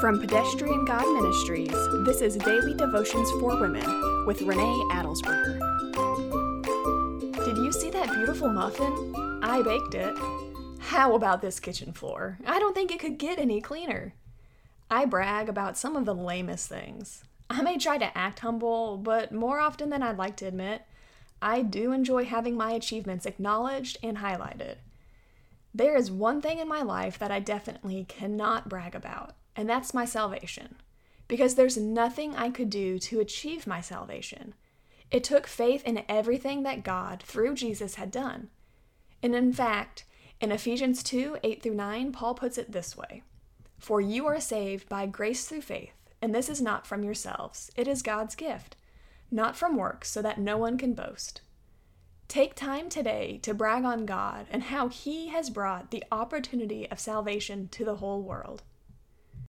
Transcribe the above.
From Pedestrian God Ministries, this is Daily Devotions for Women with Renee Adelsberger. Did you see that beautiful muffin? I baked it. How about this kitchen floor? I don't think it could get any cleaner. I brag about some of the lamest things. I may try to act humble, but more often than I'd like to admit, I do enjoy having my achievements acknowledged and highlighted. There is one thing in my life that I definitely cannot brag about, and that's my salvation. Because there's nothing I could do to achieve my salvation. It took faith in everything that God, through Jesus, had done. And in fact, in Ephesians 2 8 through 9, Paul puts it this way For you are saved by grace through faith, and this is not from yourselves, it is God's gift, not from works, so that no one can boast. Take time today to brag on God and how He has brought the opportunity of salvation to the whole world.